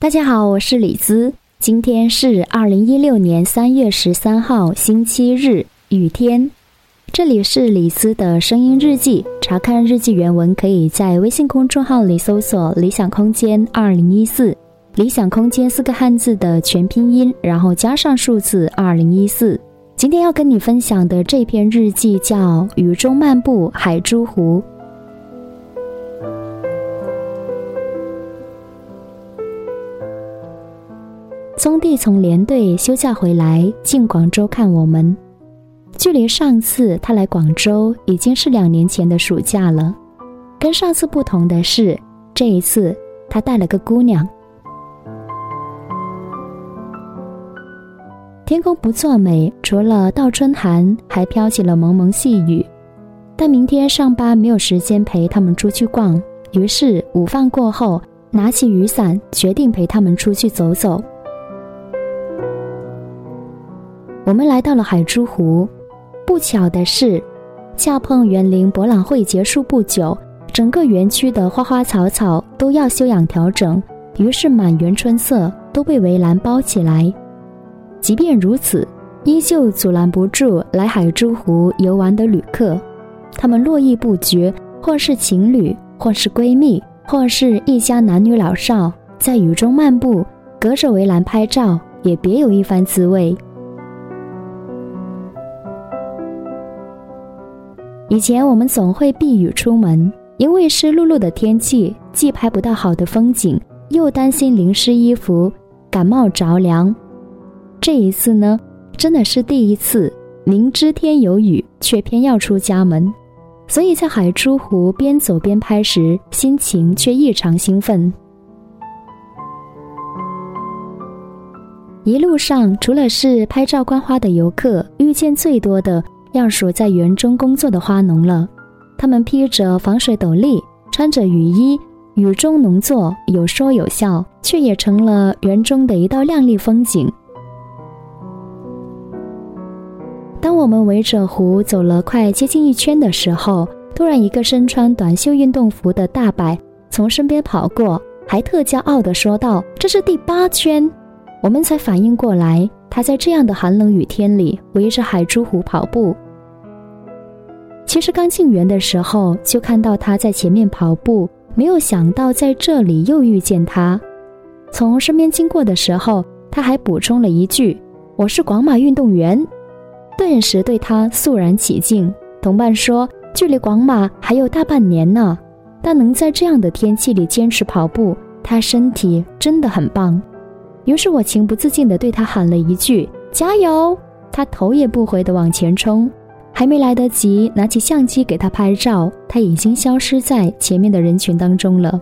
大家好，我是李姿。今天是二零一六年三月十三号，星期日，雨天。这里是李斯的声音日记。查看日记原文，可以在微信公众号里搜索“理想空间二零一四”，理想空间四个汉字的全拼音，然后加上数字二零一四。今天要跟你分享的这篇日记叫《雨中漫步海珠湖》。宗弟从连队休假回来，进广州看我们。距离上次他来广州已经是两年前的暑假了。跟上次不同的是，这一次他带了个姑娘。天空不作美，除了倒春寒，还飘起了蒙蒙细雨。但明天上班没有时间陪他们出去逛，于是午饭过后，拿起雨伞，决定陪他们出去走走。我们来到了海珠湖，不巧的是，恰碰园林博览会结束不久，整个园区的花花草草都要休养调整，于是满园春色都被围栏包起来。即便如此，依旧阻拦不住来海珠湖游玩的旅客，他们络绎不绝，或是情侣，或是闺蜜，或是一家男女老少，在雨中漫步，隔着围栏拍照，也别有一番滋味。以前我们总会避雨出门，因为湿漉漉的天气，既拍不到好的风景，又担心淋湿衣服、感冒着凉。这一次呢，真的是第一次，明知天有雨，却偏要出家门，所以在海珠湖边走边拍时，心情却异常兴奋。一路上，除了是拍照观花的游客，遇见最多的。要数在园中工作的花农了，他们披着防水斗笠，穿着雨衣，雨中农作，有说有笑，却也成了园中的一道亮丽风景。当我们围着湖走了快接近一圈的时候，突然一个身穿短袖运动服的大伯从身边跑过，还特骄傲地说道：“这是第八圈。”我们才反应过来。他在这样的寒冷雨天里围着海珠湖跑步。其实刚进园的时候就看到他在前面跑步，没有想到在这里又遇见他。从身边经过的时候，他还补充了一句：“我是广马运动员。”顿时对他肃然起敬。同伴说：“距离广马还有大半年呢，但能在这样的天气里坚持跑步，他身体真的很棒。”于是我情不自禁地对他喊了一句：“加油！”他头也不回地往前冲，还没来得及拿起相机给他拍照，他已经消失在前面的人群当中了。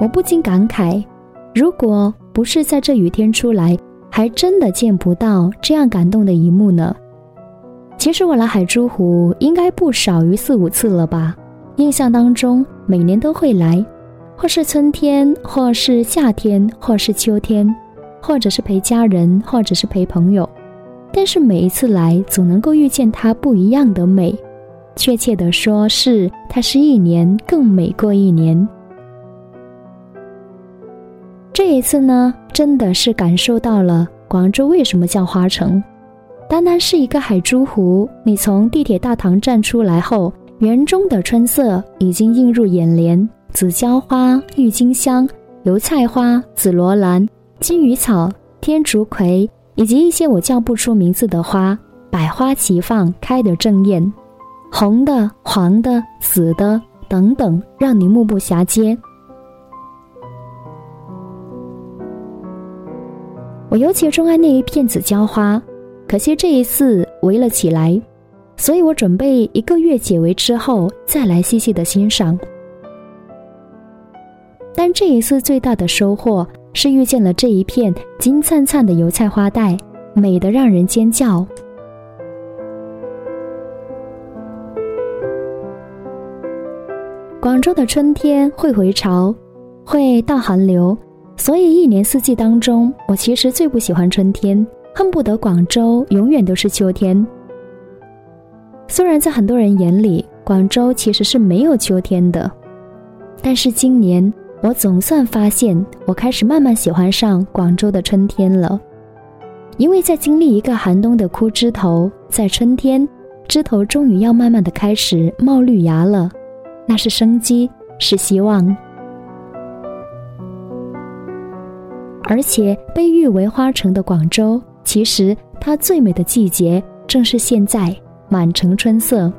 我不禁感慨：如果不是在这雨天出来，还真的见不到这样感动的一幕呢。其实我来海珠湖应该不少于四五次了吧？印象当中每年都会来。或是春天，或是夏天，或是秋天，或者是陪家人，或者是陪朋友，但是每一次来，总能够遇见它不一样的美。确切的说，是它是一年更美过一年。这一次呢，真的是感受到了广州为什么叫花城。单单是一个海珠湖，你从地铁大堂站出来后，园中的春色已经映入眼帘。紫椒花、郁金香、油菜花、紫罗兰、金鱼草、天竺葵，以及一些我叫不出名字的花，百花齐放，开得正艳，红的、黄的、紫的等等，让你目不暇接。我尤其钟爱那一片紫椒花，可惜这一次围了起来，所以我准备一个月解围之后再来细细的欣赏。但这一次最大的收获是遇见了这一片金灿灿的油菜花带，美得让人尖叫。广州的春天会回潮，会到寒流，所以一年四季当中，我其实最不喜欢春天，恨不得广州永远都是秋天。虽然在很多人眼里，广州其实是没有秋天的，但是今年。我总算发现，我开始慢慢喜欢上广州的春天了。因为在经历一个寒冬的枯枝头，在春天，枝头终于要慢慢的开始冒绿芽了，那是生机，是希望。而且被誉为花城的广州，其实它最美的季节正是现在，满城春色。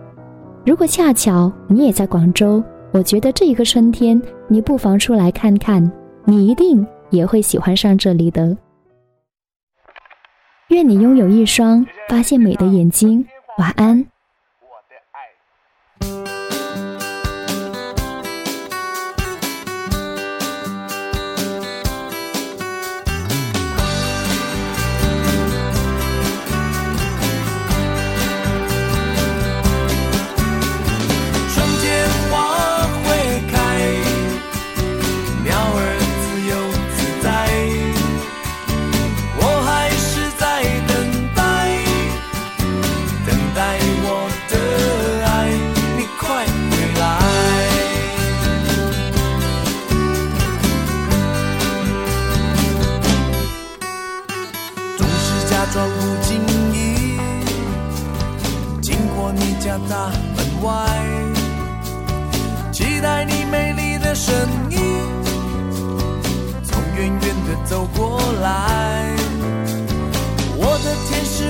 如果恰巧你也在广州，我觉得这一个春天，你不妨出来看看，你一定也会喜欢上这里的。愿你拥有一双发现美的眼睛。晚安。假装不经意，经过你家大门外，期待你美丽的身影，从远远的走过来。我的天使，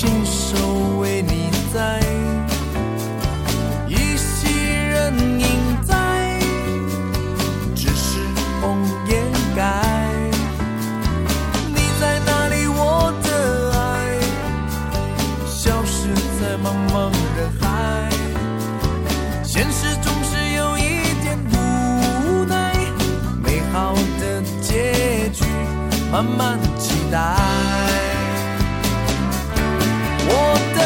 亲手为你栽一袭人影在只是红颜改你在哪里我的爱消失在茫茫人海现实总是有一点无奈美好的结局慢慢期待。我。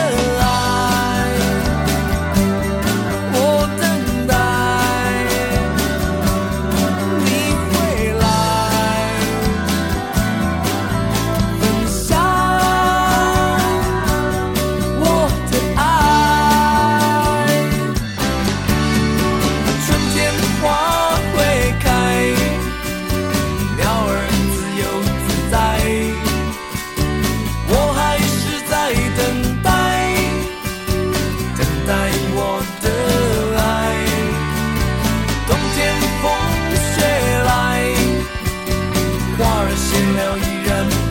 again.